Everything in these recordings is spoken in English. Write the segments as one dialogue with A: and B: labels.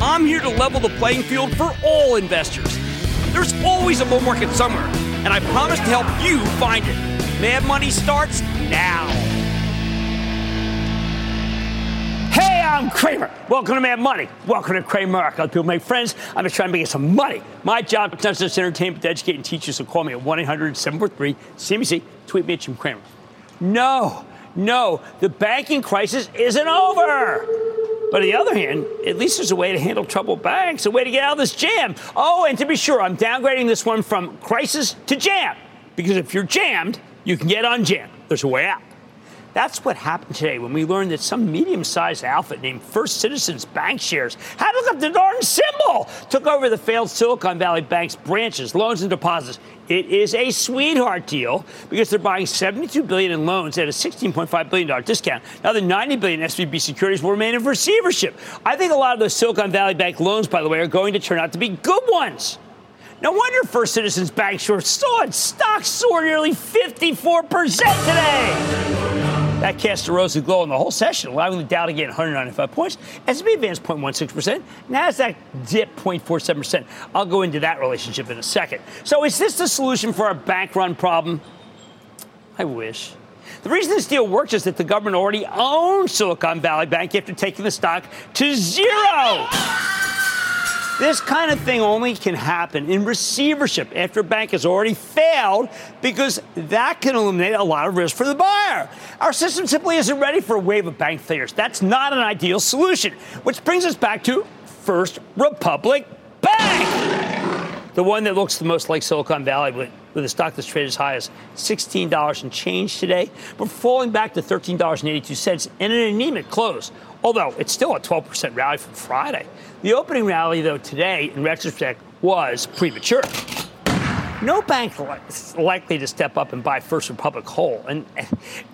A: I'm here to level the playing field for all investors. There's always a bull market somewhere, and I promise to help you find it. Mad Money starts now. Hey, I'm Cramer. Welcome to Mad Money. Welcome to Cramer. I people make friends. I'm just trying to make some money. My job is not just entertainment, to educate and teach you. So call me at 1 800 743 CNBC. Tweet me at Jim Cramer. No, no, the banking crisis isn't over. But on the other hand, at least there's a way to handle troubled banks, a way to get out of this jam. Oh, and to be sure, I'm downgrading this one from crisis to jam. Because if you're jammed, you can get unjammed. There's a way out. That's what happened today when we learned that some medium sized outfit named First Citizens BancShares had to look up the darn symbol, took over the failed Silicon Valley Bank's branches, loans, and deposits. It is a sweetheart deal because they're buying 72 billion in loans at a 16.5 billion dollar discount. Now the 90 billion SVB securities will remain in receivership. I think a lot of those Silicon Valley Bank loans, by the way, are going to turn out to be good ones. No wonder First Citizens Bank short saw stocks soar nearly 54% today. That cast a rosy glow on the whole session, allowing the Dow to gain 195 points. S&P advanced 0.16%. NASDAQ dipped 0.47%. I'll go into that relationship in a second. So is this the solution for our bank run problem? I wish. The reason this deal works is that the government already owns Silicon Valley Bank after taking the stock to zero. This kind of thing only can happen in receivership after a bank has already failed because that can eliminate a lot of risk for the buyer. Our system simply isn't ready for a wave of bank failures. That's not an ideal solution, which brings us back to First Republic Bank, the one that looks the most like Silicon Valley with, with a stock that's traded as high as $16 and change today, but falling back to $13.82 in an anemic close, although it's still a 12% rally from Friday. The opening rally, though, today, in retrospect, was premature. No bank is likely to step up and buy First Republic whole and,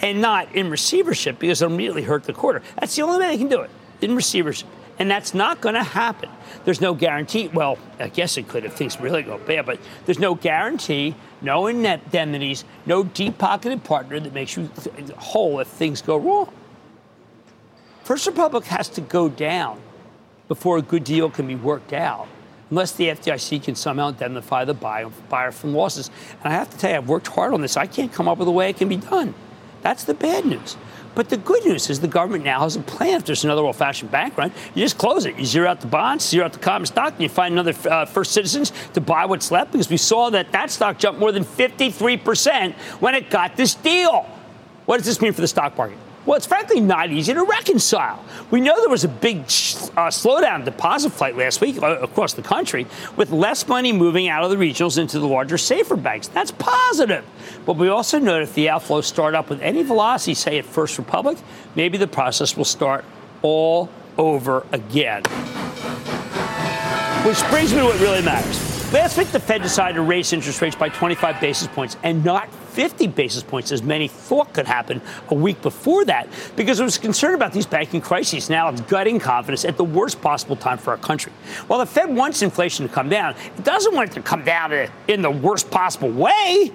A: and not in receivership because it'll immediately hurt the quarter. That's the only way they can do it, in receivership. And that's not going to happen. There's no guarantee. Well, I guess it could if things really go bad, but there's no guarantee, no indemnities, no deep pocketed partner that makes you whole if things go wrong. First Republic has to go down before a good deal can be worked out, unless the FDIC can somehow indemnify the buyer from losses. And I have to tell you, I've worked hard on this. I can't come up with a way it can be done. That's the bad news. But the good news is the government now has a plan. If there's another old fashioned bank run, you just close it. You zero out the bonds, zero out the common stock, and you find another uh, First Citizens to buy what's left because we saw that that stock jumped more than 53% when it got this deal. What does this mean for the stock market? Well, it's frankly not easy to reconcile. We know there was a big uh, slowdown in deposit flight last week uh, across the country, with less money moving out of the regionals into the larger, safer banks. That's positive. But we also know if the outflows start up with any velocity, say at First Republic, maybe the process will start all over again. Which brings me to what really matters. Last week, the Fed decided to raise interest rates by 25 basis points and not 50 basis points, as many thought could happen a week before that, because it was concerned about these banking crises. Now it's gutting confidence at the worst possible time for our country. While the Fed wants inflation to come down, it doesn't want it to come down in the worst possible way.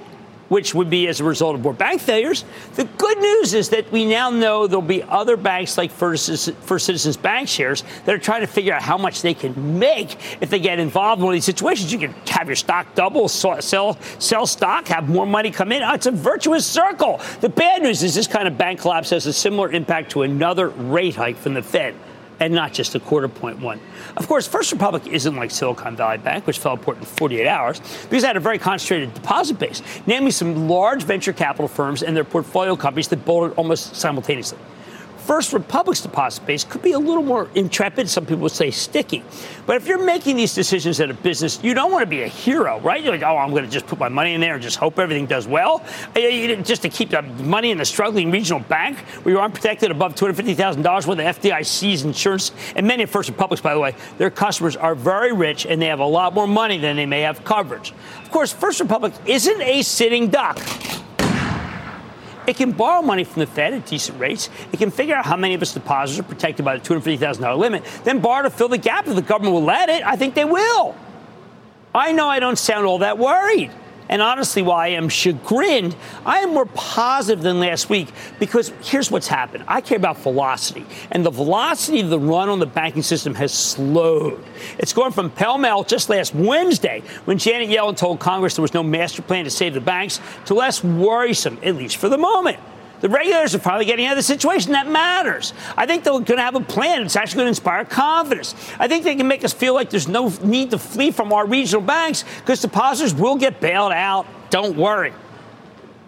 A: Which would be as a result of more bank failures. The good news is that we now know there'll be other banks like First Citizens BancShares that are trying to figure out how much they can make if they get involved in one of these situations. You can have your stock double, sell sell stock, have more money come in. Oh, it's a virtuous circle. The bad news is this kind of bank collapse has a similar impact to another rate hike from the Fed and not just a quarter point one. Of course, First Republic isn't like Silicon Valley Bank, which fell apart in 48 hours, because it had a very concentrated deposit base, namely some large venture capital firms and their portfolio companies that bolted almost simultaneously. First Republic's deposit base could be a little more intrepid. Some people would say sticky. But if you're making these decisions at a business, you don't want to be a hero, right? You're like, oh, I'm going to just put my money in there and just hope everything does well. Uh, just to keep the money in the struggling regional bank where you aren't protected above $250,000 with the FDIC's insurance. And many of First Republic's, by the way, their customers are very rich and they have a lot more money than they may have coverage. Of course, First Republic isn't a sitting duck. It can borrow money from the Fed at decent rates. It can figure out how many of its depositors are protected by the $250,000 limit, then borrow to fill the gap if the government will let it. I think they will. I know I don't sound all that worried. And honestly, while I am chagrined, I am more positive than last week because here's what's happened. I care about velocity, and the velocity of the run on the banking system has slowed. It's going from pell mell just last Wednesday when Janet Yellen told Congress there was no master plan to save the banks to less worrisome, at least for the moment. The regulators are probably getting out of the situation. That matters. I think they're going to have a plan. It's actually going to inspire confidence. I think they can make us feel like there's no need to flee from our regional banks because depositors will get bailed out. Don't worry.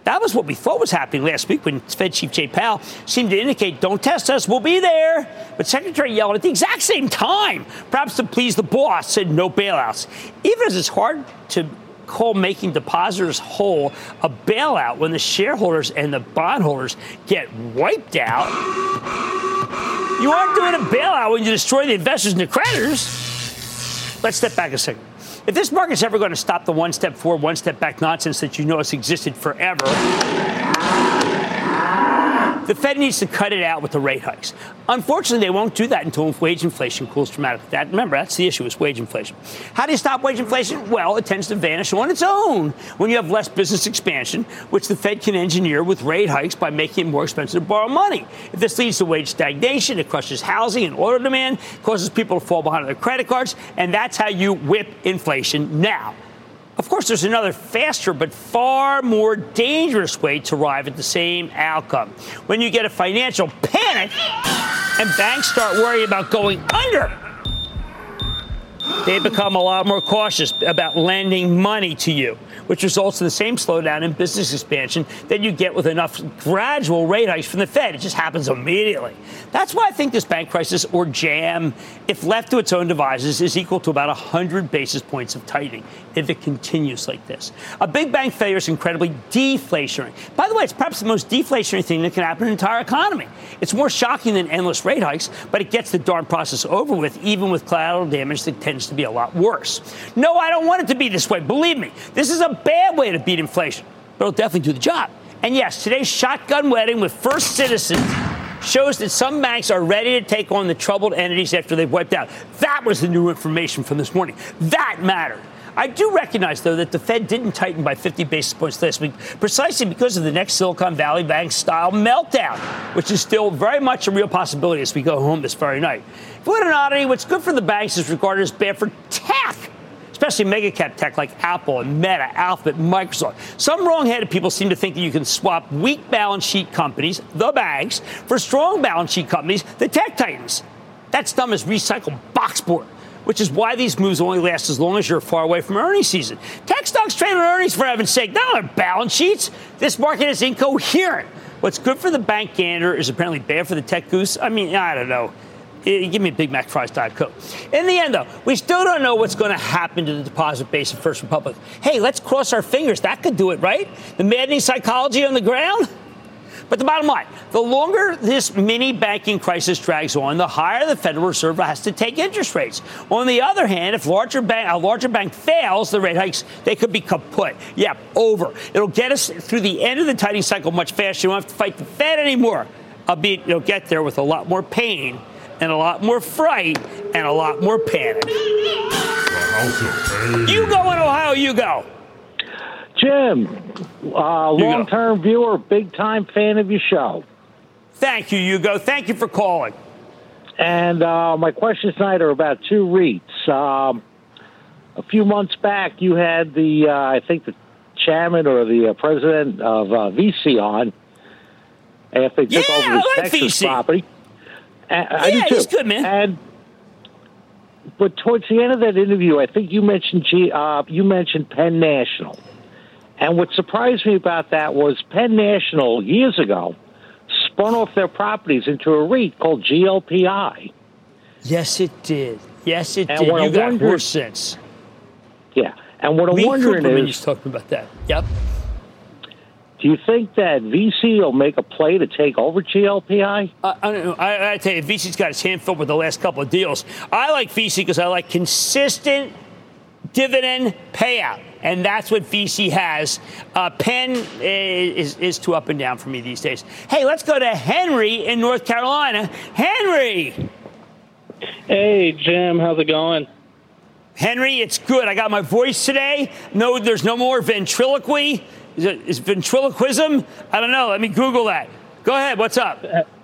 A: That was what we thought was happening last week when Fed Chief Jay Powell seemed to indicate, don't test us, we'll be there. But Secretary Yellen, at the exact same time, perhaps to please the boss, said no bailouts. Even as it's hard to call making depositors whole a bailout when the shareholders and the bondholders get wiped out. You aren't doing a bailout when you destroy the investors and the creditors. Let's step back a second. If this market's ever going to stop the one step forward, one step back nonsense that you know has existed forever, the Fed needs to cut it out with the rate hikes. Unfortunately, they won't do that until wage inflation cools dramatically. That, remember, that's the issue is wage inflation. How do you stop wage inflation? Well, it tends to vanish on its own when you have less business expansion, which the Fed can engineer with rate hikes by making it more expensive to borrow money. If this leads to wage stagnation, it crushes housing and auto demand, causes people to fall behind on their credit cards, and that's how you whip inflation now. Of course, there's another faster but far more dangerous way to arrive at the same outcome. When you get a financial panic and banks start worrying about going under, they become a lot more cautious about lending money to you which results in the same slowdown in business expansion that you get with enough gradual rate hikes from the Fed. It just happens immediately. That's why I think this bank crisis or jam, if left to its own devices, is equal to about 100 basis points of tightening if it continues like this. A big bank failure is incredibly deflationary. By the way, it's perhaps the most deflationary thing that can happen in the entire economy. It's more shocking than endless rate hikes, but it gets the darn process over with, even with collateral damage that tends to be a lot worse. No, I don't want it to be this way. Believe me, this is a bad way to beat inflation, but it'll definitely do the job. And yes, today's shotgun wedding with First Citizens shows that some banks are ready to take on the troubled entities after they've wiped out. That was the new information from this morning. That mattered. I do recognize, though, that the Fed didn't tighten by 50 basis points last week precisely because of the next Silicon Valley Bank style meltdown, which is still very much a real possibility as we go home this very night. What an oddity, what's good for the banks is regarded as bad for tech especially mega cap tech like Apple and Meta, Alphabet, Microsoft. Some wrong-headed people seem to think that you can swap weak balance sheet companies, the banks, for strong balance sheet companies, the tech titans. That's dumb as recycled boxboard which is why these moves only last as long as you're far away from earnings season. Tech stocks trade on earnings, for heaven's sake, not on balance sheets. This market is incoherent. What's good for the bank gander is apparently bad for the tech goose. I mean, I don't know. Eh, give me a Big Mac fries, Diet Coke. In the end, though, we still don't know what's going to happen to the deposit base of First Republic. Hey, let's cross our fingers. That could do it, right? The maddening psychology on the ground? But the bottom line, the longer this mini banking crisis drags on, the higher the Federal Reserve has to take interest rates. On the other hand, if larger bank, a larger bank fails, the rate hikes, they could be kaput. Yeah, over. It'll get us through the end of the tightening cycle much faster. You don't have to fight the Fed anymore. Albeit you'll get there with a lot more pain and a lot more fright and a lot more panic. Hugo in Ohio, Hugo.
B: Jim, uh, long term viewer, big time fan of your show.
A: Thank you, Hugo. Thank you for calling.
B: And uh, my questions tonight are about two REITs. Um, a few months back, you had the, uh, I think, the chairman or the uh, president of uh, VICI on after they took
A: Yeah,
B: over
A: I like
B: Texas
A: VICI.
B: property. And, I
A: Yeah,
B: do too.
A: he's good, man.
B: And but towards the end of that interview, I think you mentioned G, uh, you mentioned Penn National, and what surprised me about that was Penn National years ago spun off their properties into a REIT called GLPI.
A: Yes, it did. Yes, it
B: And
A: did.
B: what
A: You
B: I
A: got
B: wondered-
A: more sense.
B: Yeah, and what I'm
A: Lee
B: wondering
A: Cooperman
B: is,
A: is talking about that. Yep.
B: Do you think that VICI will make a play to take over GLPI?
A: I, I don't know. I, I tell you, VICI's got his hand filled with the last couple of deals. I like VICI because I like consistent dividend payout. And that's what VICI has. Uh, Penn is, is too up and down for me these days. Hey, let's go to Henry in North Carolina. Henry!
C: Hey, Jim, how's it going?
A: Henry, it's good. I got my voice today. No, there's no more ventriloquy. Is ventriloquism? I don't know. Let me Google that. Go ahead. What's up?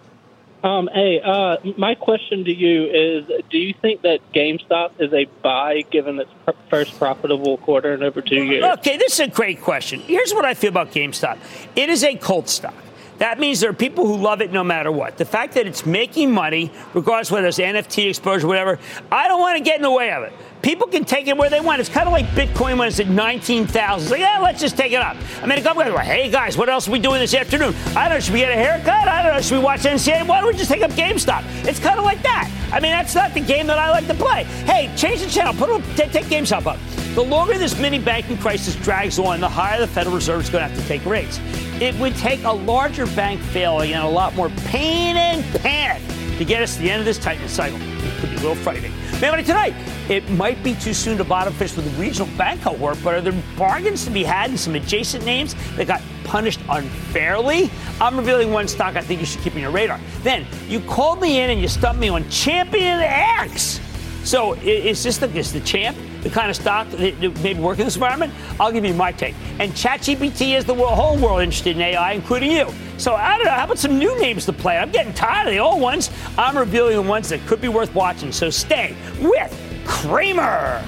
C: Um, hey, uh, my question to you is: Do you think that GameStop is a buy given its pr- first profitable quarter in over two years?
A: Okay, this is a great question. Here's what I feel about GameStop it is a cult stock. That means there are people who love it no matter what. The fact that it's making money, regardless whether it's NFT exposure, whatever, I don't want to get in the way of it. People can take it where they want. It's kind of like Bitcoin when it's at 19,000. It's like, yeah, let's just take it up. I mean, a couple guys like, hey, guys, what else are we doing this afternoon? I don't know, should we get a haircut? I don't know, should we watch NCAA? Why don't we just take up GameStop? It's kind of like that. I mean, that's not the game that I like to play. Hey, change the channel. Put it, take, take GameStop up. The longer this mini banking crisis drags on, the higher the Federal Reserve is going to have to take rates. It would take a larger bank failing and a lot more pain and panic to get us to the end of this tightening cycle. It could be a little frightening. Maybe tonight, it might be too soon to bottom fish with the regional bank cohort, but are there bargains to be had in some adjacent names that got punished unfairly? I'm revealing one stock I think you should keep on your radar. Then, you called me in and you stumped me on Champion X. So is this the, is the champ the kind of stock that maybe work in this environment? I'll give you my take. And ChatGPT is the whole world interested in AI, including you. So I don't know. How about some new names to play? I'm getting tired of the old ones. I'm revealing the ones that could be worth watching. So stay with Cramer.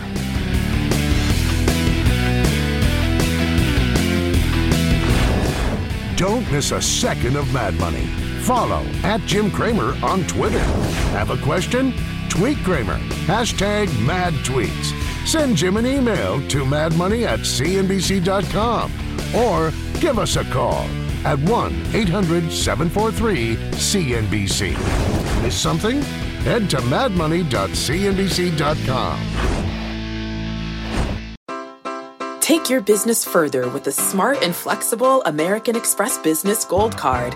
D: Don't miss a second of Mad Money. Follow at Jim Cramer on Twitter. Have a question? Tweet Cramer. Hashtag mad tweets. Send Jim an email to madmoney at cnbc.com or give us a call at 1 800 743 CNBC. Miss something? Head to madmoney.cnbc.com.
E: Take your business further with the smart and flexible American Express Business Gold Card.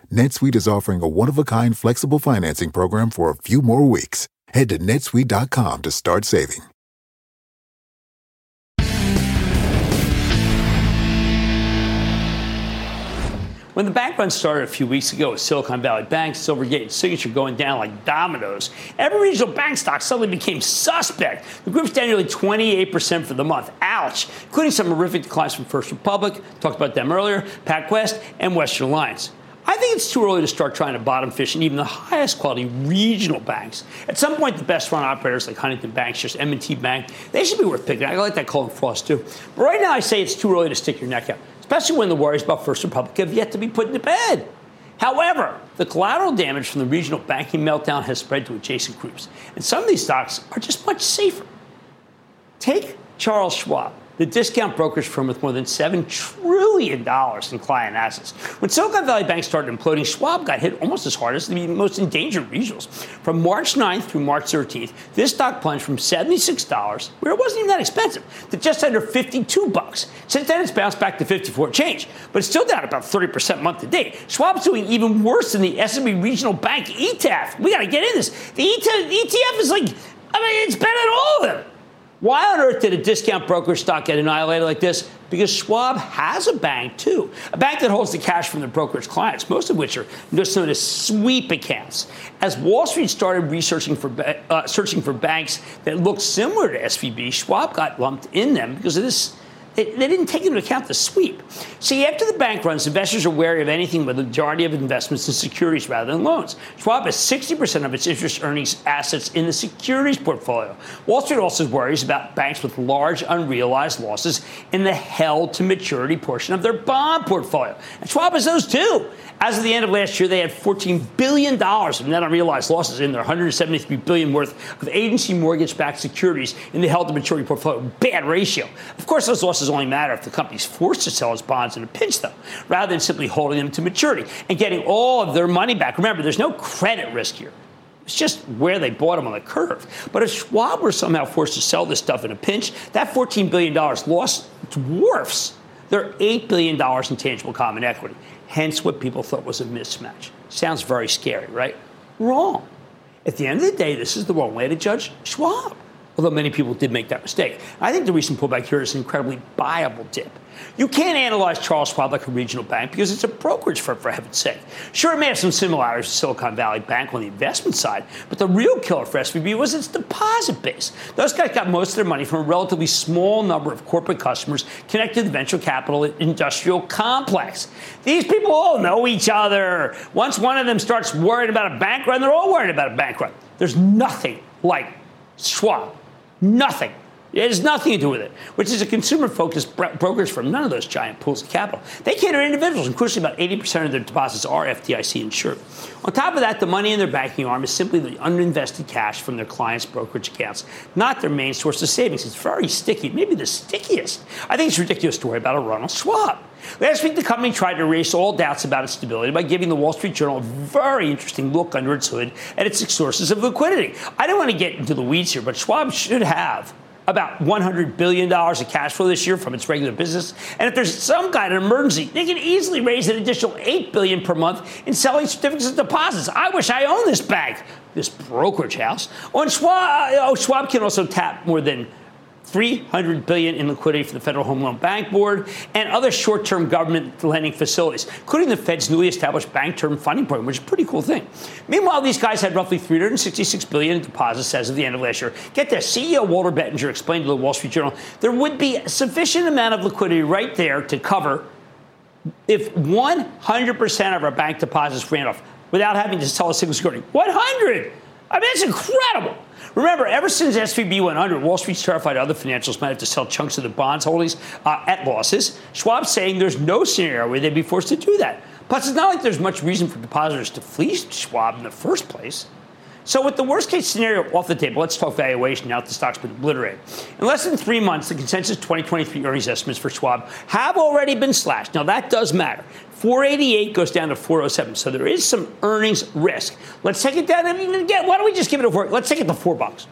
F: NetSuite is offering a one-of-a-kind flexible financing program for a few more weeks. Head to netsuite.com to start saving.
A: When the bank run started a few weeks ago with Silicon Valley Bank, Silvergate, and Signature going down like dominoes, every regional bank stock suddenly became suspect. The group's down nearly 28% for the month. Ouch! Including some horrific declines from First Republic, talked about them earlier, PacWest, and Western Alliance. I think it's too early to start trying to bottom fish in even the highest quality regional banks. At some point, the best run operators like Huntington Banks, just M&T Bank, they should be worth picking. I like that Cullen Frost too. But right now, I say it's too early to stick your neck out especially when the worries about First Republic have yet to be put into bed. However, the collateral damage from the regional banking meltdown has spread to adjacent groups, and some of these stocks are just much safer. Take Charles Schwab the discount brokerage firm with more than $7 trillion in client assets. When Silicon Valley Bank started imploding, Schwab got hit almost as hard as the most endangered regionals. From March 9th through March 13th, this stock plunged from $76, where it wasn't even that expensive, to just under 52 bucks. Since then, it's bounced back to 54 change, but it's still down about 30% month to date. Schwab's doing even worse than the S&P Regional Bank ETF. We got to get in this. The ETF is like, I mean, it's better than all of them. Why on earth did a discount broker stock get annihilated like this? Because Schwab has a bank too, a bank that holds the cash from the brokerage clients, most of which are just known as sweep accounts. As Wall Street started researching for uh, searching for banks that looked similar to SVB, Schwab got lumped in them because of this they, they, didn't take into account the sweep. See, after the bank runs, investors are wary of anything with a majority of investments in securities rather than loans. Schwab has 60% of its interest earnings assets in the securities portfolio. Wall Street also worries about banks with large unrealized losses in the held to maturity portion of their bond portfolio. And Schwab has those too. As of the end of last year, they had $14 billion of net unrealized losses in their 173 billion worth of agency mortgage-backed securities in the held-to-maturity portfolio. Bad ratio. Of course, those losses only matter if the company's forced to sell its bonds in a pinch, though, rather than simply holding them to maturity and getting all of their money back. Remember, there's no credit risk here. It's just where they bought them on the curve. But if Schwab were somehow forced to sell this stuff in a pinch, that $14 billion loss dwarfs their $8 billion in tangible common equity hence what people thought was a mismatch. Sounds very scary, right? Wrong. At the end of the day, this is the wrong way to judge Schwab although many people did make that mistake. I think the recent pullback here is an incredibly viable dip. You can't analyze Charles Schwab like a regional bank because it's a brokerage firm, for heaven's sake. Sure, it may have some similarities to Silicon Valley Bank on the investment side, but the real killer for SVB was its deposit base. Those guys got most of their money from a relatively small number of corporate customers connected to the venture capital industrial complex. These people all know each other. Once one of them starts worrying about a bank run, they're all worried about a bank run. There's nothing like Schwab Nothing. It has nothing to do with it, which is a consumer focused brokerage firm. None of those giant pools of capital. They cater to individuals, and crucially, about 80% of their deposits are FDIC insured. On top of that, the money in their banking arm is simply the uninvested cash from their clients' brokerage accounts, not their main source of savings. It's very sticky, maybe the stickiest. I think it's ridiculous to worry about a Ronald Schwab. Last week, the company tried to erase all doubts about its stability by giving the Wall Street Journal a very interesting look under its hood at its sources of liquidity. I don't want to get into the weeds here, but Schwab should have about $100 billion of cash flow this year from its regular business. And if there's some kind of emergency, they can easily raise an additional 8 billion per month in selling certificates of deposits. I wish I owned this bank, this brokerage house. On Schwab, oh, Schwab can also tap more than 300 billion in liquidity for the Federal Home Loan Bank Board and other short-term government lending facilities, including the Fed's newly established Bank Term Funding Program, which is a pretty cool thing. Meanwhile, these guys had roughly 366 billion in deposits as of the end of last year. Get this, CEO Walter Bettinger explained to the Wall Street Journal there would be a sufficient amount of liquidity right there to cover if 100% of our bank deposits ran off without having to sell a single security. 100! I mean, it's incredible. Remember, ever since SVB went under, Wall Street's terrified other financials might have to sell chunks of the bonds holdings uh, at losses. Schwab's saying there's no scenario where they'd be forced to do that. Plus, it's not like there's much reason for depositors to flee Schwab in the first place. So, with the worst case scenario off the table, let's talk valuation now that the stock's been obliterated. In less than three months, the consensus 2023 earnings estimates for Schwab have already been slashed. Now, that does matter. 488 goes down to 407. So there is some earnings risk. Let's take it down and get, why don't we just give it a four? Let's take it to four bucks.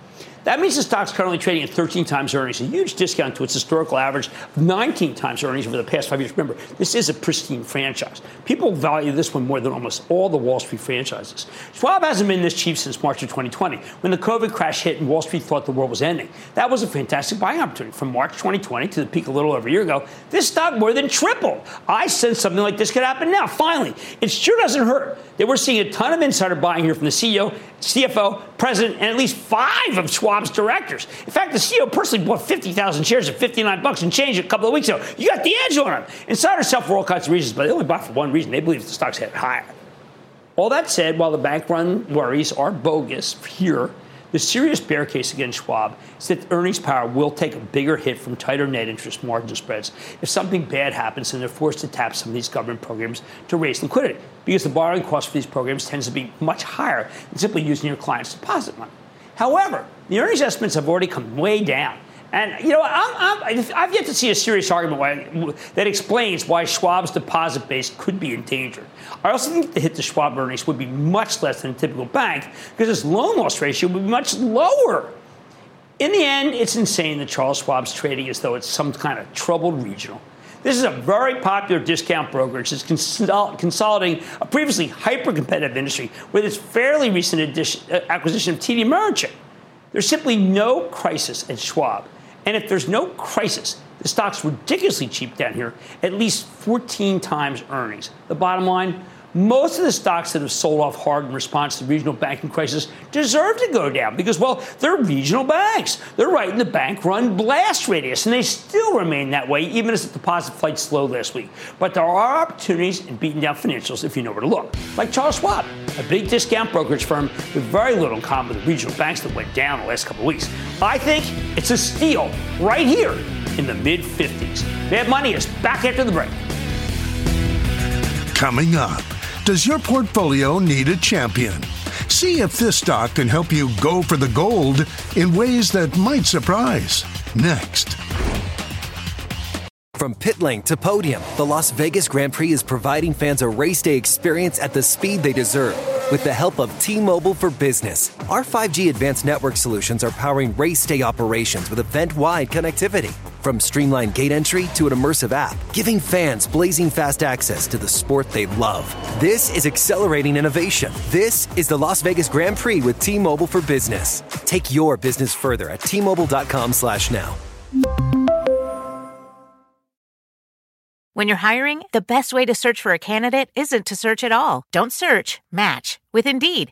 A: That means the stock's currently trading at 13 times earnings, a huge discount to its historical average of 19 times earnings over the past five years. Remember, this is a pristine franchise. People value this one more than almost all the Wall Street franchises. Schwab hasn't been this cheap since March of 2020, when the COVID crash hit and Wall Street thought the world was ending. That was a fantastic buying opportunity. From March 2020 to the peak a little over a year ago, this stock more than tripled. I said something like this could happen now. Finally, it sure doesn't hurt that we're seeing a ton of insider buying here from the CEO, CFO, president, and at least five of Schwab's directors. In fact, the CEO personally bought 50,000 shares at 59 bucks and change a couple of weeks ago. You got the edge on him. Insiders sell for all kinds of reasons, but they only buy for one reason. They believe the stock's headed higher. All that said, while the bank run worries are bogus here, the serious bear case against Schwab is that earnings power will take a bigger hit from tighter net interest margin spreads if something bad happens and they're forced to tap some of these government programs to raise liquidity, because the borrowing cost for these programs tends to be much higher than simply using your client's deposit money. However, the earnings estimates have already come way down. And, you know, i have yet to see a serious argument why, that explains why Schwab's deposit base could be in danger. I also think the hit to Schwab earnings would be much less than a typical bank because its loan loss ratio would be much lower. In the end, it's insane that Charles Schwab's trading as though it's some kind of troubled regional. This is a very popular discount brokerage that's consol- consolidating a previously hyper competitive industry with its fairly recent addition, uh, acquisition of TD Ameritrade. There's simply no crisis at Schwab. And if there's no crisis, the stock's ridiculously cheap down here, at least 14 times earnings. The bottom line most of the stocks that have sold off hard in response to the regional banking crisis deserve to go down because, well, they're regional banks. They're right in the bank run blast radius, and they still remain that way even as the deposit flight slowed last week. But there are opportunities in beating down financials if you know where to look. Like Charles Schwab, a big discount brokerage firm with very little in common with the regional banks that went down the last couple of weeks. I think it's a steal right here in the mid 50s. Mad Money is back after the break.
D: Coming up. Does your portfolio need a champion? See if this stock can help you go for the gold in ways that might surprise. Next.
G: From pit lane to podium, the Las Vegas Grand Prix is providing fans a race day experience at the speed they deserve. With the help of T Mobile for Business, our 5G advanced network solutions are powering race day operations with event wide connectivity from streamlined gate entry to an immersive app, giving fans blazing fast access to the sport they love. This is accelerating innovation. This is the Las Vegas Grand Prix with T-Mobile for Business. Take your business further at T-Mobile.com slash now.
H: When you're hiring, the best way to search for a candidate isn't to search at all. Don't search, match with Indeed.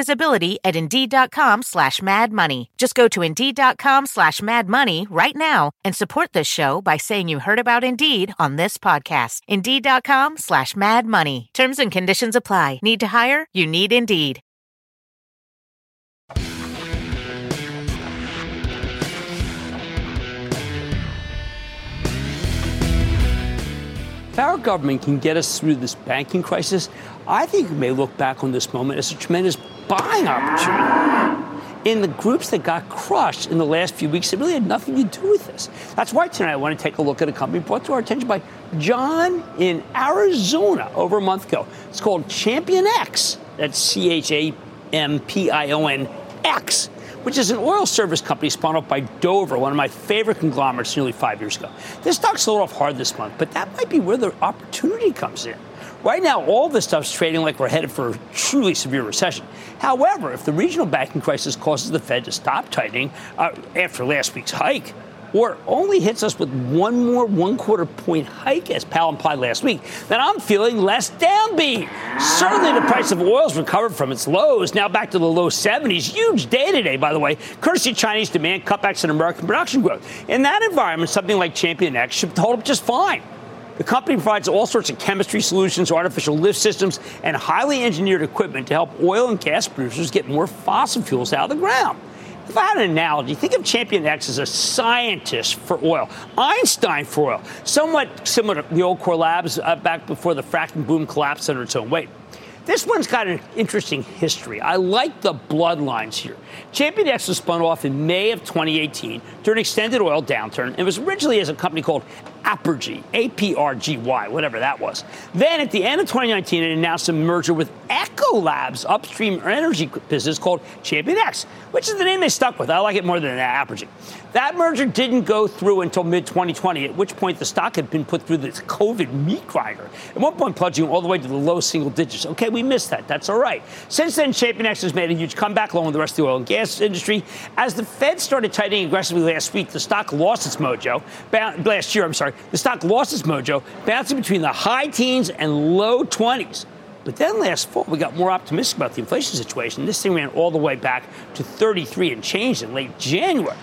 H: visibility at Indeed.com slash Mad Money. Just go to Indeed.com slash Mad Money right now and support this show by saying you heard about Indeed on this podcast. Indeed.com slash Mad Money. Terms and conditions apply. Need to hire? You need Indeed.
A: If our government can get us through this banking crisis, I think we may look back on this moment as a tremendous buying opportunity in the groups that got crushed in the last few weeks It really had nothing to do with this. That's why tonight I want to take a look at a company brought to our attention by John in Arizona over a month ago. It's called Champion X. That's C H A M P I O N X which is an oil service company spun off by Dover, one of my favorite conglomerates nearly five years ago. This stock sold off hard this month, but that might be where the opportunity comes in. Right now, all this stuff's trading like we're headed for a truly severe recession. However, if the regional banking crisis causes the Fed to stop tightening uh, after last week's hike, or only hits us with one more one quarter point hike, as Powell implied last week, then I'm feeling less downbeat. Certainly the price of oil has recovered from its lows, now back to the low 70s. Huge day today, by the way, courtesy Chinese demand cutbacks in American production growth. In that environment, something like Champion X should hold up just fine. The company provides all sorts of chemistry solutions, artificial lift systems, and highly engineered equipment to help oil and gas producers get more fossil fuels out of the ground. If I had an analogy, think of Champion X as a scientist for oil, Einstein for oil, somewhat similar to the old Core Labs uh, back before the fracking boom collapsed under its own weight. This one's got an interesting history. I like the bloodlines here. Champion X was spun off in May of 2018 during an extended oil downturn. It was originally as a company called Apergy, A P R G Y, whatever that was. Then at the end of 2019, it announced a merger with Ecolab's upstream energy business called Champion X, which is the name they stuck with. I like it more than Apergy. That merger didn't go through until mid 2020, at which point the stock had been put through this COVID meat grinder. At one point, plunging all the way to the low single digits. Okay, we missed that. That's all right. Since then, Champion X has made a huge comeback along with the rest of the oil and gas industry. As the Fed started tightening aggressively last week, the stock lost its mojo. Last year, I'm sorry, the stock lost its mojo, bouncing between the high teens and low 20s. But then last fall, we got more optimistic about the inflation situation. This thing ran all the way back to 33 and changed in late January.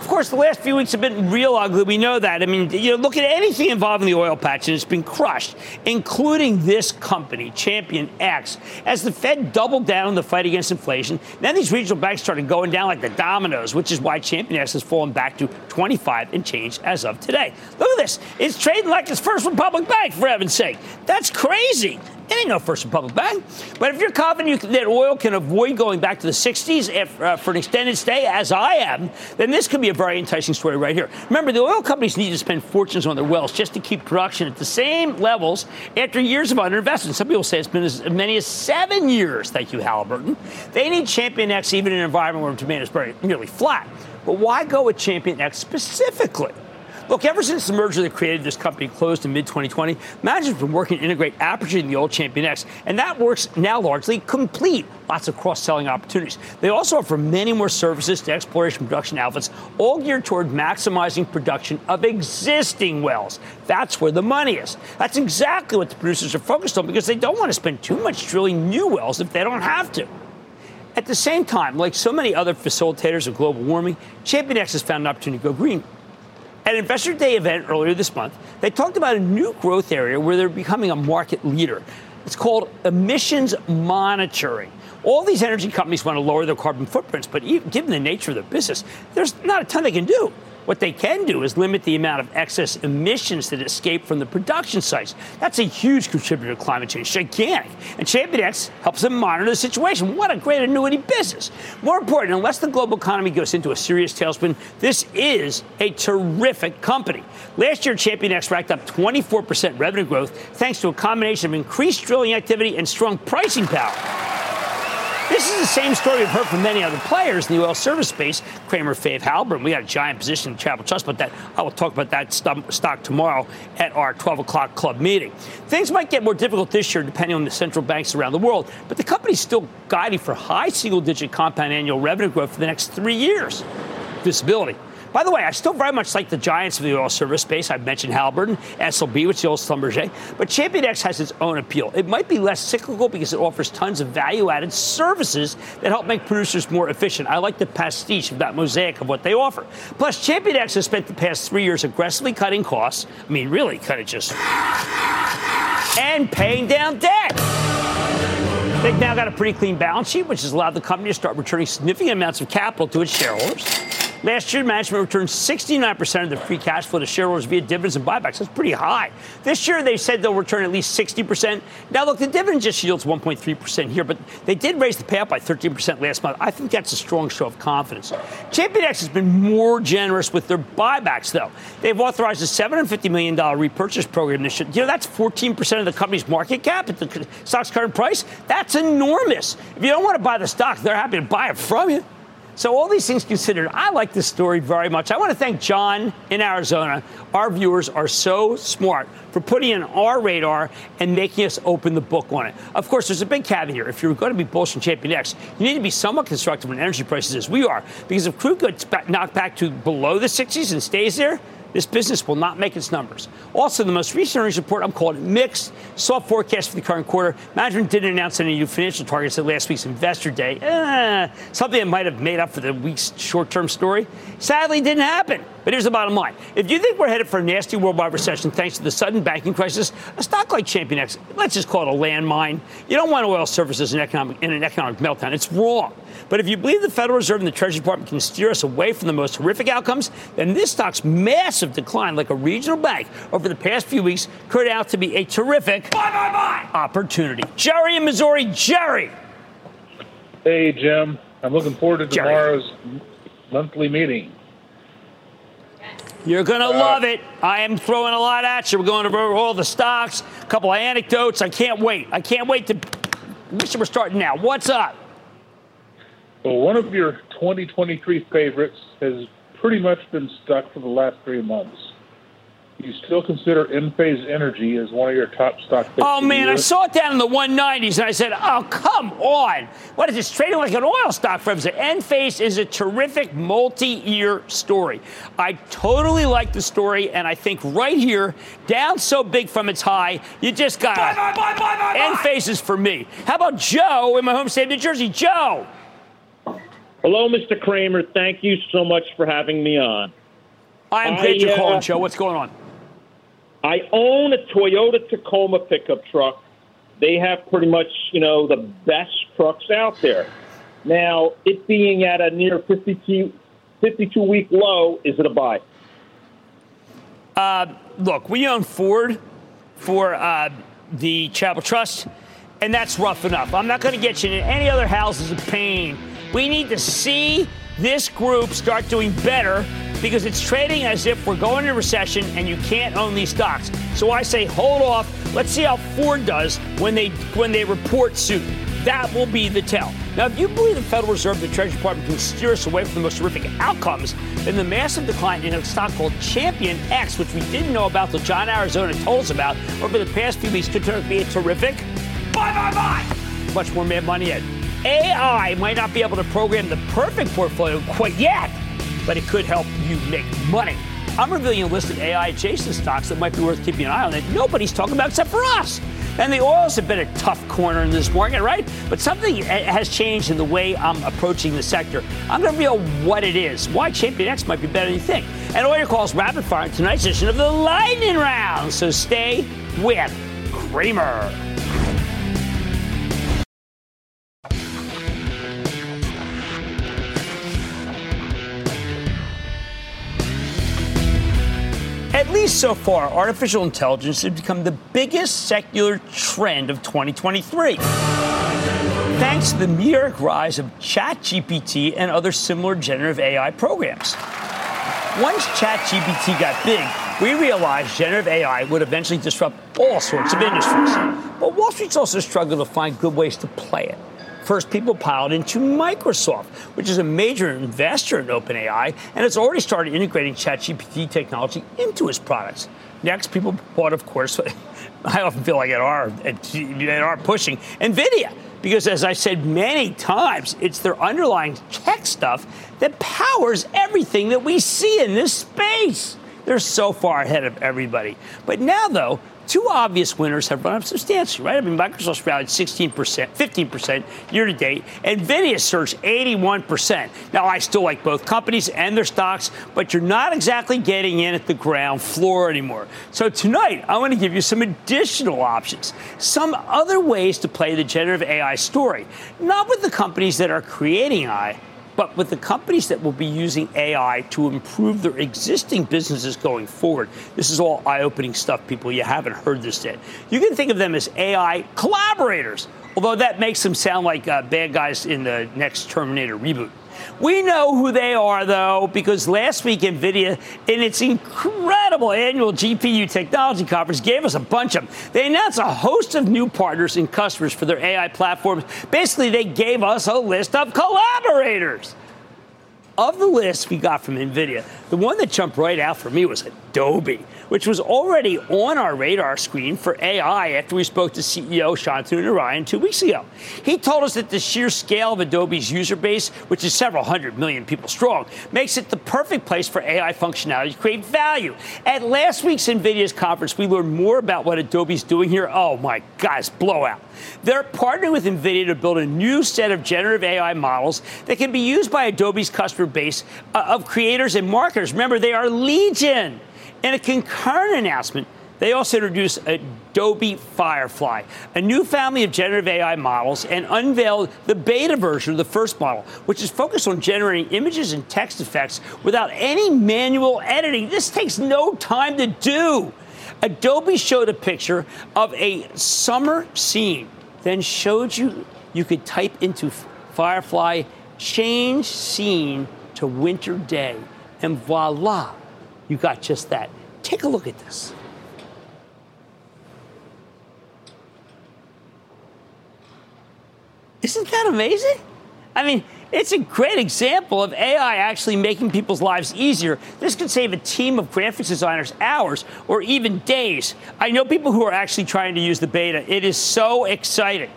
A: Of course, the last few weeks have been real ugly. We know that. I mean, you know, look at anything involving the oil patch, and it's been crushed, including this company, Champion X. As the Fed doubled down on the fight against inflation, then these regional banks started going down like the dominoes, which is why Champion X has fallen back to 25 and change as of today. Look at this. It's trading like it's First Republic Bank, for heaven's sake. That's crazy. It ain't no First Republic Bank. But if you're confident you, that oil can avoid going back to the 60s if, uh, for an extended stay, as I am, then this could be a very enticing story right here. Remember, the oil companies need to spend fortunes on their wells just to keep production at the same levels after years of underinvestment. Some people say it's been as many as seven years. Thank you, Halliburton. They need Champion X even in an environment where demand is very, nearly flat. But why go with Champion X specifically? Look, ever since the merger that created this company closed in mid 2020, management's been working to integrate Apergy and the old Champion X, and that works now largely complete. Lots of cross selling opportunities. They also offer many more services to exploration production outfits, all geared toward maximizing production of existing wells. That's where the money is. That's exactly what the producers are focused on because they don't want to spend too much drilling new wells if they don't have to. At the same time, like so many other facilitators of global warming, Champion X has found an opportunity to go green. At Investor Day event earlier this month, they talked about a new growth area where they're becoming a market leader. It's called emissions monitoring. All these energy companies want to lower their carbon footprints, but given the nature of their business, there's not a ton they can do. What they can do is limit the amount of excess emissions that escape from the production sites. That's a huge contributor to climate change, gigantic. And ChampionX helps them monitor the situation. What a great annuity business. More important, unless the global economy goes into a serious tailspin, this is a terrific company. Last year, ChampionX racked up 24% revenue growth thanks to a combination of increased drilling activity and strong pricing power. This is the same story we've heard from many other players in the oil service space. Cramer, Fave, Halliburton. We got a giant position in Travel Trust, but that I will talk about that stock tomorrow at our 12 o'clock club meeting. Things might get more difficult this year depending on the central banks around the world, but the company's still guiding for high single-digit compound annual revenue growth for the next three years. Visibility. By the way, I still very much like the giants of the oil service space. I've mentioned Halliburton, SLB, which is the old Schlumberger. But ChampionX has its own appeal. It might be less cyclical because it offers tons of value-added services that help make producers more efficient. I like the pastiche of that mosaic of what they offer. Plus, ChampionX has spent the past three years aggressively cutting costs. I mean, really, kind of just and paying down debt. They've now got a pretty clean balance sheet, which has allowed the company to start returning significant amounts of capital to its shareholders. Last year, management returned 69% of the free cash flow to shareholders via dividends and buybacks. That's pretty high. This year, they said they'll return at least 60%. Now, look, the dividend just yields 1.3% here, but they did raise the payout by 13% last month. I think that's a strong show of confidence. ChampionX has been more generous with their buybacks, though. They've authorized a $750 million repurchase program this year. You know, that's 14% of the company's market cap at the stock's current price. That's enormous. If you don't want to buy the stock, they're happy to buy it from you. So, all these things considered, I like this story very much. I want to thank John in Arizona. Our viewers are so smart for putting in our radar and making us open the book on it. Of course, there's a big caveat here. If you're going to be bullish on Champion X, you need to be somewhat constructive on energy prices as we are, because if crude gets knocked back to below the 60s and stays there, this business will not make its numbers. Also, the most recent earnings report, I'm calling mixed. Soft forecast for the current quarter. Management didn't announce any new financial targets at last week's investor day. Eh, something that might have made up for the week's short term story. Sadly, didn't happen. But here's the bottom line. If you think we're headed for a nasty worldwide recession thanks to the sudden banking crisis, a stock like Champion X, let's just call it a landmine. You don't want oil services in, economic, in an economic meltdown. It's wrong. But if you believe the Federal Reserve and the Treasury Department can steer us away from the most horrific outcomes, then this stock's massive decline, like a regional bank over the past few weeks, could out to be a terrific buy, buy, buy opportunity. Jerry in Missouri, Jerry.
I: Hey, Jim. I'm looking forward to
A: Jerry.
I: tomorrow's monthly meeting.
A: You're going to uh, love it. I am throwing a lot at you. We're going over all the stocks, a couple of anecdotes. I can't wait. I can't wait to. Wish we're starting now. What's up?
I: Well, one of your 2023 favorites has pretty much been stuck for the last three months. You still consider Enphase Energy as one of your top stock picks?
A: Oh man, I saw it down in the 190s, and I said, "Oh come on! What is this trading like an oil stock?" For everyone? Enphase is a terrific multi-year story. I totally like the story, and I think right here, down so big from its high, you just got buy, buy, buy, buy, buy, Enphase is for me. How about Joe in my home state of New Jersey? Joe.
J: Hello, Mr. Cramer. Thank you so much for having me on.
A: I am you're
J: uh,
A: calling, Joe. What's going on?
J: I own a Toyota Tacoma pickup truck. They have pretty much, you know, the best trucks out there. Now, it being at a near 52, 52 week low, is it a buy?
A: Uh, look, we own Ford for uh, the Charitable Trust, and that's rough enough. I'm not going to get you into any other houses of pain. We need to see this group start doing better because it's trading as if we're going into recession and you can't own these stocks. So I say hold off. Let's see how Ford does when they when they report soon. That will be the tell. Now, if you believe the Federal Reserve, the Treasury Department can steer us away from the most horrific outcomes, then the massive decline in a stock called Champion X, which we didn't know about till John Arizona told us about over the past few weeks, could turn out to be a terrific buy, buy, buy. Much more mad money yet. AI might not be able to program the perfect portfolio quite yet, but it could help you make money. I'm revealing a list of AI adjacent stocks that might be worth keeping an eye on that nobody's talking about except for us. And the oils have been a tough corner in this market, right? But something has changed in the way I'm approaching the sector. I'm going to reveal what it is, why ChampionX might be better than you think. And all your calls rapid fire in tonight's edition of the Lightning Round. So stay with Cramer. So far, artificial intelligence has become the biggest secular trend of 2023. Thanks to the meteoric rise of ChatGPT and other similar generative AI programs. Once ChatGPT got big, we realized generative AI would eventually disrupt all sorts of industries. But Wall Street's also struggled to find good ways to play it. First, people piled into Microsoft, which is a major investor in OpenAI, and has already started integrating ChatGPT technology into its products. Next, people bought, of course, I often feel like at our, at, our pushing, NVIDIA, because as I said many times, it's their underlying tech stuff that powers everything that we see in this space. They're so far ahead of everybody. But now, though, two obvious winners have run up substantially, right? I mean, Microsoft's rallied 16%, 15% year to date. NVIDIA surged 81%. Now, I still like both companies and their stocks, but you're not exactly getting in at the ground floor anymore. So tonight, I want to give you some additional options, some other ways to play the generative AI story, not with the companies that are creating AI but with the companies that will be using AI to improve their existing businesses going forward. This is all eye opening stuff, people. You haven't heard this yet. You can think of them as AI collaborators, although that makes them sound like uh, bad guys in the next Terminator reboot. We know who they are, though, because last week NVIDIA, in its incredible annual GPU technology conference, gave us a bunch of them. They announced a host of new partners and customers for their AI platforms. Basically, they gave us a list of collaborators. of the list we got from NVIDIA, the one that jumped right out for me was Adobe which was already on our radar screen for AI after we spoke to CEO Shantanu Narayan two weeks ago. He told us that the sheer scale of Adobe's user base, which is several hundred million people strong, makes it the perfect place for AI functionality to create value. At last week's NVIDIA's conference, we learned more about what Adobe's doing here. Oh my gosh, blowout. They're partnering with NVIDIA to build a new set of generative AI models that can be used by Adobe's customer base uh, of creators and marketers. Remember, they are legion. In a concurrent announcement, they also introduced Adobe Firefly, a new family of generative AI models, and unveiled the beta version of the first model, which is focused on generating images and text effects without any manual editing. This takes no time to do. Adobe showed a picture of a summer scene, then showed you you could type into Firefly, change scene to winter day, and voila you got just that. Take a look at this. Isn't that amazing? I mean, it's a great example of AI actually making people's lives easier. This could save a team of graphics designers hours or even days. I know people who are actually trying to use the beta. It is so exciting.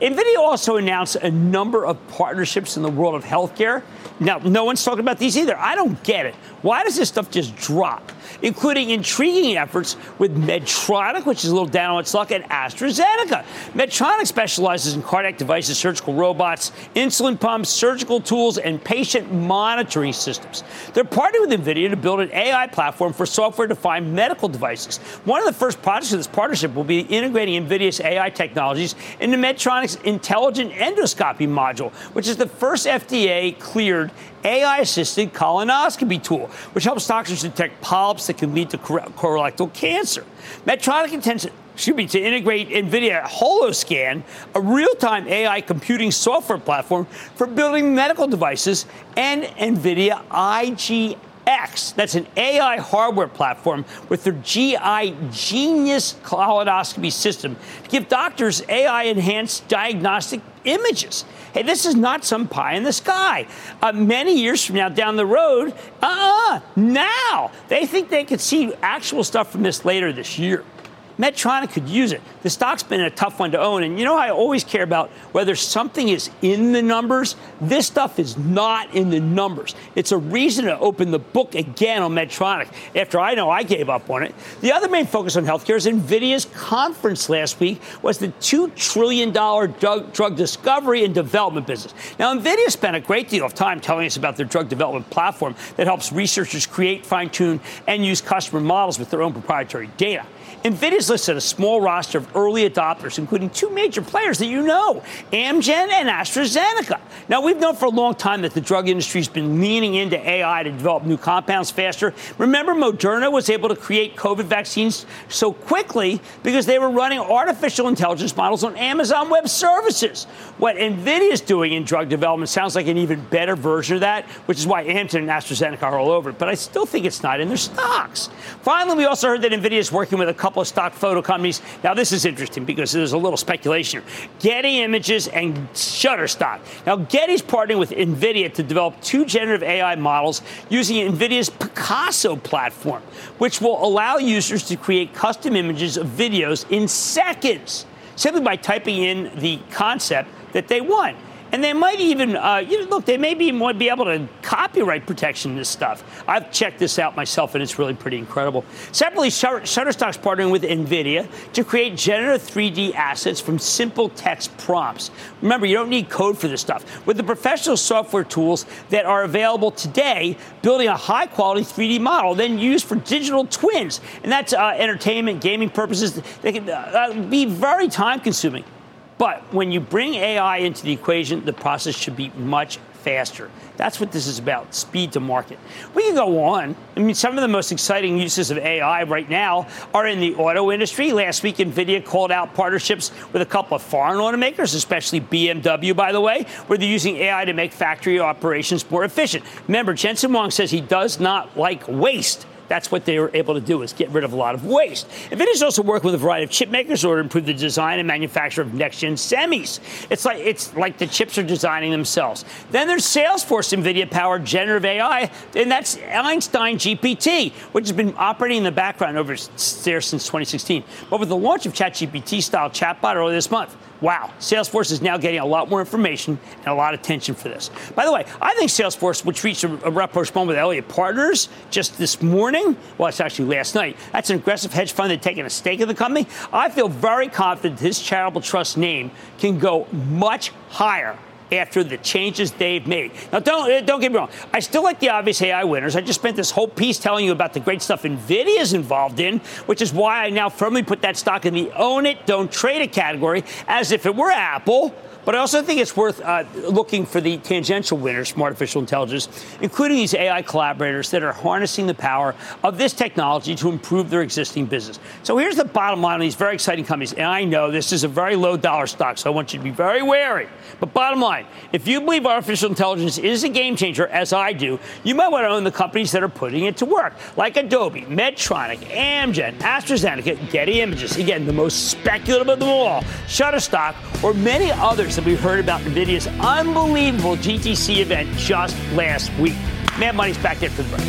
A: NVIDIA also announced a number of partnerships in the world of healthcare. Now, no one's talking about these either. I don't get it. Why does this stuff just drop? including intriguing efforts with Medtronic, which is a little down on its luck, and AstraZeneca. Medtronic specializes in cardiac devices, surgical robots, insulin pumps, surgical tools, and patient monitoring systems. They're partnering with NVIDIA to build an AI platform for software defined medical devices. One of the first projects of this partnership will be integrating NVIDIA's AI technologies into Medtronic's intelligent endoscopy module, which is the first FDA cleared AI assisted colonoscopy tool, which helps doctors detect polyps that can lead to colorectal cancer. Medtronic intends excuse me, to integrate NVIDIA Holoscan, a real time AI computing software platform for building medical devices, and NVIDIA IGX. That's an AI hardware platform with their GI Genius colonoscopy system to give doctors AI enhanced diagnostic images. Hey, this is not some pie in the sky. Uh, many years from now, down the road, uh uh-uh, now they think they could see actual stuff from this later this year. Medtronic could use it. The stock's been a tough one to own. And you know, I always care about whether something is in the numbers. This stuff is not in the numbers. It's a reason to open the book again on Medtronic after I know I gave up on it. The other main focus on healthcare is NVIDIA's conference last week was the $2 trillion drug, drug discovery and development business. Now, NVIDIA spent a great deal of time telling us about their drug development platform that helps researchers create, fine tune, and use customer models with their own proprietary data. NVIDIA's listed a small roster of early adopters, including two major players that you know, Amgen and AstraZeneca. Now, we've known for a long time that the drug industry has been leaning into AI to develop new compounds faster. Remember, Moderna was able to create COVID vaccines so quickly because they were running artificial intelligence models on Amazon Web Services. What NVIDIA is doing in drug development sounds like an even better version of that, which is why Amgen and AstraZeneca are all over it. But I still think it's not in their stocks. Finally, we also heard that NVIDIA is working with a couple couple of stock photo companies. Now, this is interesting because there's a little speculation here. Getty Images and Shutterstock. Now, Getty's partnering with NVIDIA to develop two generative AI models using NVIDIA's Picasso platform, which will allow users to create custom images of videos in seconds simply by typing in the concept that they want. And they might even, uh, you know, look, they may be, be able to copyright protection this stuff. I've checked this out myself, and it's really pretty incredible. Separately, Shutterstock's partnering with NVIDIA to create generative 3D assets from simple text prompts. Remember, you don't need code for this stuff. With the professional software tools that are available today, building a high quality 3D model, then used for digital twins. And that's uh, entertainment, gaming purposes. They can uh, be very time consuming. But when you bring AI into the equation, the process should be much faster. That's what this is about speed to market. We can go on. I mean, some of the most exciting uses of AI right now are in the auto industry. Last week, NVIDIA called out partnerships with a couple of foreign automakers, especially BMW, by the way, where they're using AI to make factory operations more efficient. Remember, Jensen Huang says he does not like waste. That's what they were able to do is get rid of a lot of waste. NVIDIA's also working with a variety of chip makers in order to improve the design and manufacture of next-gen semis. It's like it's like the chips are designing themselves. Then there's Salesforce NVIDIA-powered generative AI, and that's Einstein GPT, which has been operating in the background over there since 2016. But with the launch of ChatGPT-style chatbot earlier this month, Wow, Salesforce is now getting a lot more information and a lot of attention for this. By the way, I think Salesforce, which reached a, a rapprochement with Elliott Partners just this morning, well, it's actually last night, that's an aggressive hedge fund that's taking a stake in the company. I feel very confident this charitable trust name can go much higher after the changes they've made. Now, don't uh, don't get me wrong. I still like the obvious AI winners. I just spent this whole piece telling you about the great stuff Nvidia is involved in, which is why I now firmly put that stock in the own it, don't trade it category, as if it were Apple. But I also think it's worth uh, looking for the tangential winners from artificial intelligence, including these AI collaborators that are harnessing the power of this technology to improve their existing business. So here's the bottom line on these very exciting companies. And I know this is a very low dollar stock, so I want you to be very wary. But bottom line, if you believe artificial intelligence is a game changer, as I do, you might want to own the companies that are putting it to work, like Adobe, Medtronic, Amgen, AstraZeneca, Getty Images. Again, the most speculative of them all, Shutterstock, or many others that we've heard about NVIDIA's unbelievable GTC event just last week. Mad Money's back there for the break.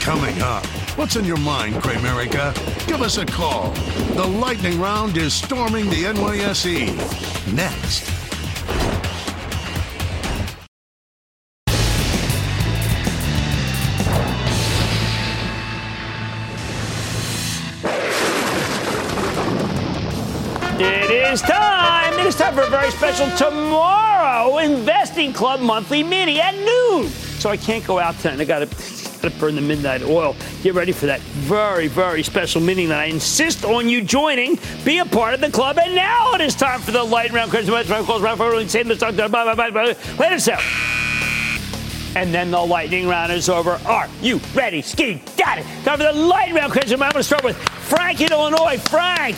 D: Coming up, what's in your mind, Cramerica? Give us a call. The lightning round is storming the NYSE. Next.
A: It is time. Time for a very special tomorrow investing club monthly mini at noon. So I can't go out tonight. I got to got to burn the midnight oil. Get ready for that very very special meeting that I insist on you joining. Be a part of the club. And now it is time for the light round. Crazy round calls round for same the stock. Blah blah blah blah. Let us out. And then the lightning round is over. Are you ready? Ski, got it. Time for the lightning round. Round. I'm going to start with Frank in Illinois. Frank.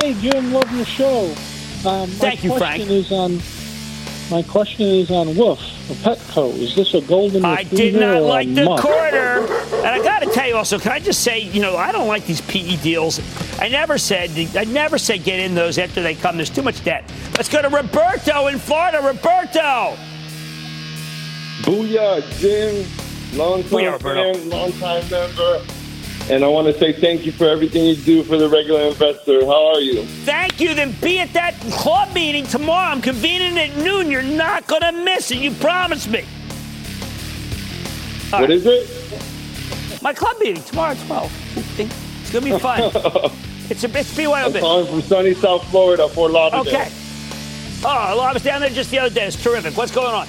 C: Hey, Jim, love your show. Um,
A: Thank you,
C: my
A: Frank.
C: question Is on, my question is on WOOF, a Petco. Is this a golden
A: I did not like the
C: mutt?
A: quarter. And I got to tell you also, can I just say, you know, I don't like these PE deals. I never said, I never said get in those after they come. There's too much debt. Let's go to Roberto in Florida. Roberto.
K: Booyah, Jim. Long
A: Booyah,
K: time
A: Roberto.
K: fan, long time member. And I want to say thank you for everything you do for the regular investor. How are you?
A: Thank you. Then be at that club meeting tomorrow. I'm convening at noon. You're not going to miss it. You promised me.
K: What is it?
A: My club meeting tomorrow at 12. It's going to be fun. it's a it's BYO
K: I'm calling from sunny South Florida, Fort Lauderdale.
A: Okay. Oh, well, I was down there just the other day. It's terrific. What's going on?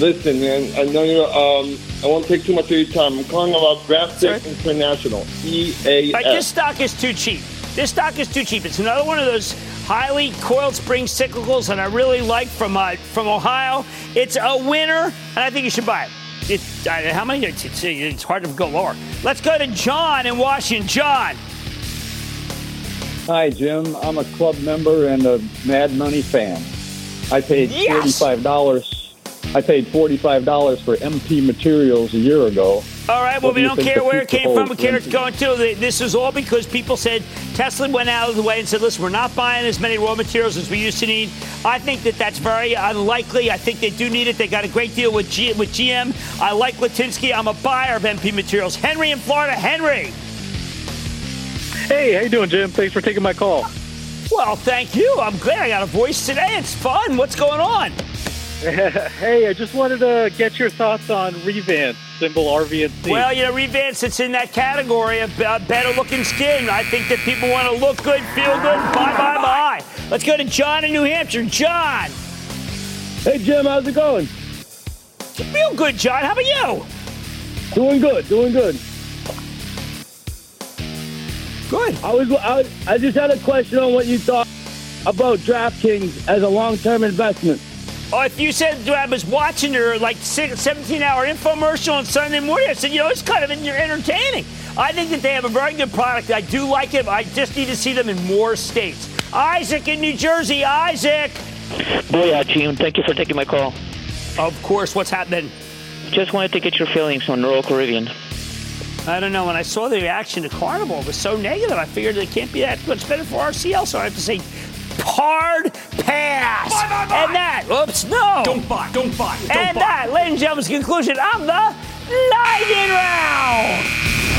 K: Listen, man, I know you're, um, I won't take too much of your time. I'm calling about Graphic International, E EAS.
A: Right, this stock is too cheap. This stock is too cheap. It's another one of those highly coiled spring cyclicals that I really like from uh, from Ohio. It's a winner, and I think you should buy it. It, uh, how many? It's, it's, it's hard to go lower. Let's go to John in Washington. John.
L: Hi, Jim. I'm a club member and a Mad Money fan. I paid
A: Yes!
L: forty-five dollars. I paid forty-five dollars for MP Materials a year ago.
A: All right, well,
L: What
A: we
L: do
A: don't care where it came from. We care
L: for
A: it's going to. This is all because people said Tesla went out of the way and said, listen, we're not buying as many raw materials as we used to need. I think that that's very unlikely. I think they do need it. They got a great deal with, G- with GM. I like Litinsky. I'm a buyer of MP Materials. Henry in Florida. Henry.
M: Hey, how you doing, Jim? Thanks for taking my call.
A: Well, thank you. I'm glad I got a voice today. It's fun. What's going on?
M: hey, I just wanted to get your thoughts on Revance, symbol RVNC.
A: Well, you know, Revance, it's in that category of uh, better looking skin. I think that people want to look good, feel good. Bye, bye, bye. Let's go to John in New Hampshire. John.
L: Hey, Jim, how's it going?
A: Feel good, John. How about you?
L: Doing good, doing good.
A: Good.
L: I was. I, I just had a question on what you thought about DraftKings as a long-term investment.
A: Oh, if you said I was watching your like 17 hour infomercial on Sunday morning, I said, you know, it's kind of entertaining. I think that they have a very good product. I do like it. I just need to see them in more states. Isaac in New Jersey. Isaac.
N: Booyah, Jim. Thank you for taking my call.
A: Of course. What's happening?
N: just wanted to get your feelings on Royal Caribbean.
A: I don't know. When I saw the reaction to Carnival, it was so negative. I figured it can't be that much better for RCL, so I have to say hard pass.
O: Buy, buy, buy.
A: And that, oops, no.
O: Don't buy, don't buy, don't
A: and
O: buy.
A: that, ladies and gentlemen, is the conclusion of the lightning round.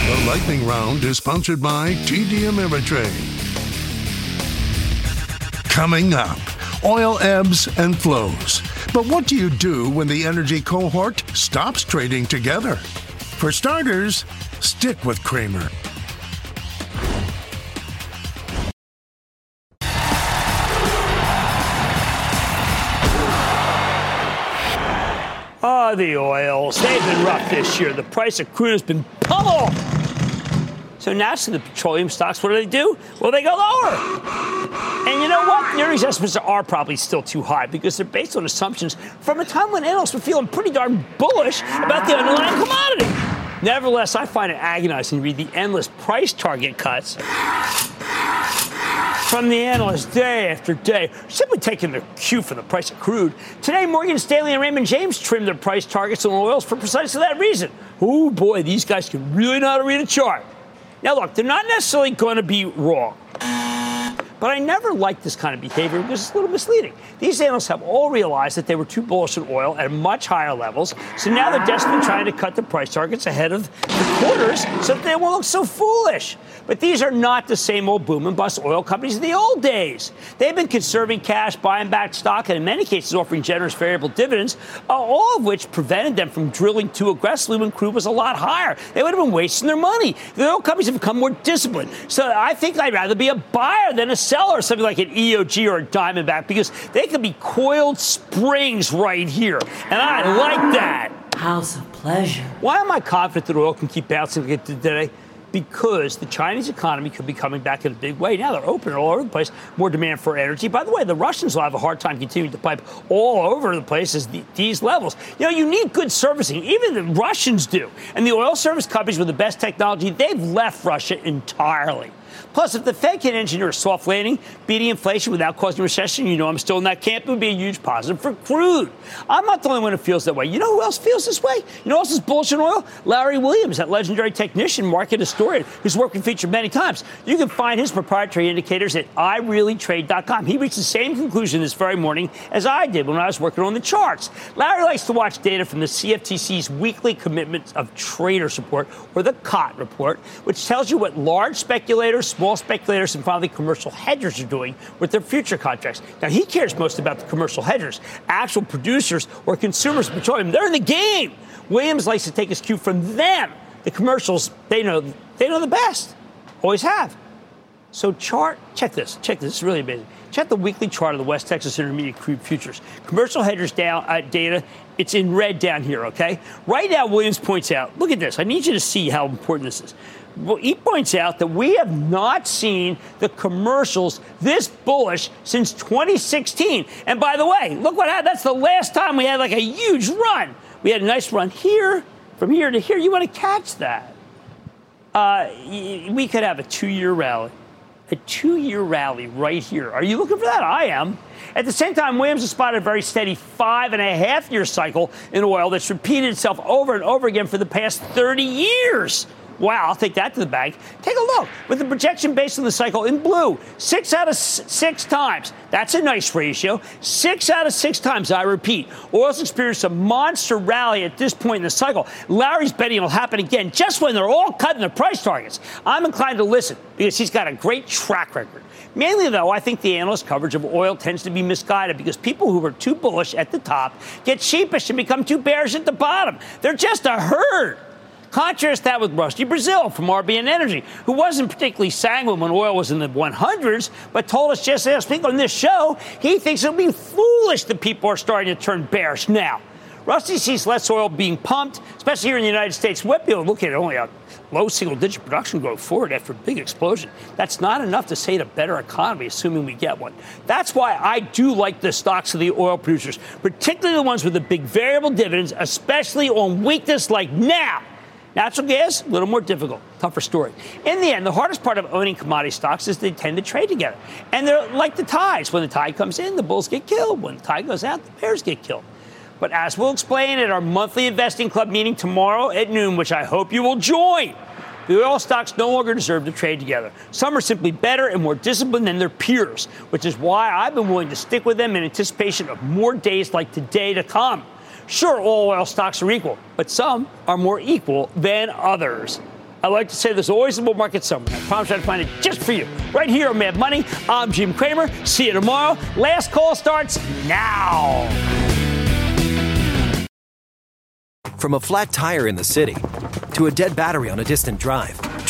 D: The lightning round is sponsored by TD Ameritrade. Coming up, oil ebbs and flows. But what do you do when the energy cohort stops trading together? For starters, stick with Cramer.
A: Oh, the oils. They've been rough this year. The price of crude has been pummeled. So naturally, the petroleum stocks, what do they do? Well, they go lower. And you know what? Earnings estimates are probably still too high because they're based on assumptions from a time when analysts were feeling pretty darn bullish about the underlying commodity. Nevertheless, I find it agonizing to read the endless price target cuts from the analysts day after day, simply taking their cue from the price of crude. Today, Morgan Stanley and Raymond James trimmed their price targets on oils for precisely that reason. Oh boy, these guys can really know how to read a chart. Now, look, they're not necessarily going to be wrong. But I never liked this kind of behavior because it's a little misleading. These analysts have all realized that they were too bullish on oil at much higher levels, so now they're desperately trying to cut the price targets ahead of the quarters so that they won't look so foolish. But these are not the same old boom and bust oil companies of the old days. They've been conserving cash, buying back stock, and in many cases offering generous variable dividends, uh, all of which prevented them from drilling too aggressively when crude was a lot higher. They would have been wasting their money. The oil companies have become more disciplined. So I think I'd rather be a buyer than a seller, something like an EOG or a Diamondback, because they could be coiled springs right here. And I like that.
P: House of pleasure.
A: Why am I confident that oil can keep bouncing today? Because the Chinese economy could be coming back in a big way. Now they're open all over the place, more demand for energy. By the way, the Russians will have a hard time continuing to pipe all over the place at the, these levels. You know, you need good servicing. Even the Russians do. And the oil service companies with the best technology, they've left Russia entirely. Plus, if the Fed can engineer a soft landing, beating inflation without causing recession, you know I'm still in that camp. It would be a huge positive for crude. I'm not the only one who feels that way. You know who else feels this way? You know who else is bullish on oil? Larry Williams, that legendary technician, market historian, whose work been featured many times. You can find his proprietary indicators at ireallytrade.com. He reached the same conclusion this very morning as I did when I was working on the charts. Larry likes to watch data from the CFTC's weekly commitment of trader support, or the COT report, which tells you what large speculators, small speculators, and finally commercial hedgers are doing with their future contracts. Now, he cares most about the commercial hedgers, actual producers or consumers of petroleum. They're in the game. Williams likes to take his cue from them. The commercials, they know, they know the best. Always have. So chart, check this, check this. It's really amazing. Check the weekly chart of the West Texas Intermediate crude futures. Commercial hedgers down uh, data. It's in red down here. Okay. Right now, Williams points out. Look at this. I need you to see how important this is. He points out that we have not seen the commercials this bullish since 2016. And by the way, look what happened. That's the last time we had like a huge run. We had a nice run here, from here to here. You want to catch that? Uh, we could have a two-year rally a two year rally right here. Are you looking for that? I am. At the same time, Williams has spotted a very steady five and a half year cycle in oil that's repeated itself over and over again for the past 30 years. Wow, I'll take that to the bank. Take a look. With the projection based on the cycle in blue, six out of six times. That's a nice ratio. Six out of six times, I repeat. Oil's experienced a monster rally at this point in the cycle. Larry's betting it'll happen again just when they're all cutting their price targets. I'm inclined to listen because he's got a great track record. Mainly, though, I think the analyst coverage of oil tends to be misguided because people who are too bullish at the top get sheepish and become too bearish at the bottom. They're just a herd. Contrast that with Rusty Braziel from RBN Energy, who wasn't particularly sanguine when oil was in the 100s, but told us just last week on this show he thinks it'll be foolish that people are starting to turn bearish now. Rusty sees less oil being pumped, especially here in the United States. Able to look at only a low single digit production growth forward after a big explosion. That's not enough to say a better economy, assuming we get one. That's why I do like the stocks of the oil producers, particularly the ones with the big variable dividends, especially on weakness like now. Natural gas, a little more difficult, tougher story. In the end, the hardest part of owning commodity stocks is they tend to trade together. And they're like the tides. When the tide comes in, the bulls get killed. When the tide goes out, the bears get killed. But as we'll explain at our monthly investing club meeting tomorrow at noon, which I hope you will join, the oil stocks no longer deserve to trade together. Some are simply better and more disciplined than their peers, which is why I've been willing to stick with them in anticipation of more days like today to come. Sure, all oil stocks are equal, but some are more equal than others. I like to say there's always a bull market somewhere. I promise I'll find it just for you. Right here on Mad Money, I'm Jim Cramer. See you tomorrow. Last call starts now.
G: From a flat tire in the city to a dead battery on a distant drive,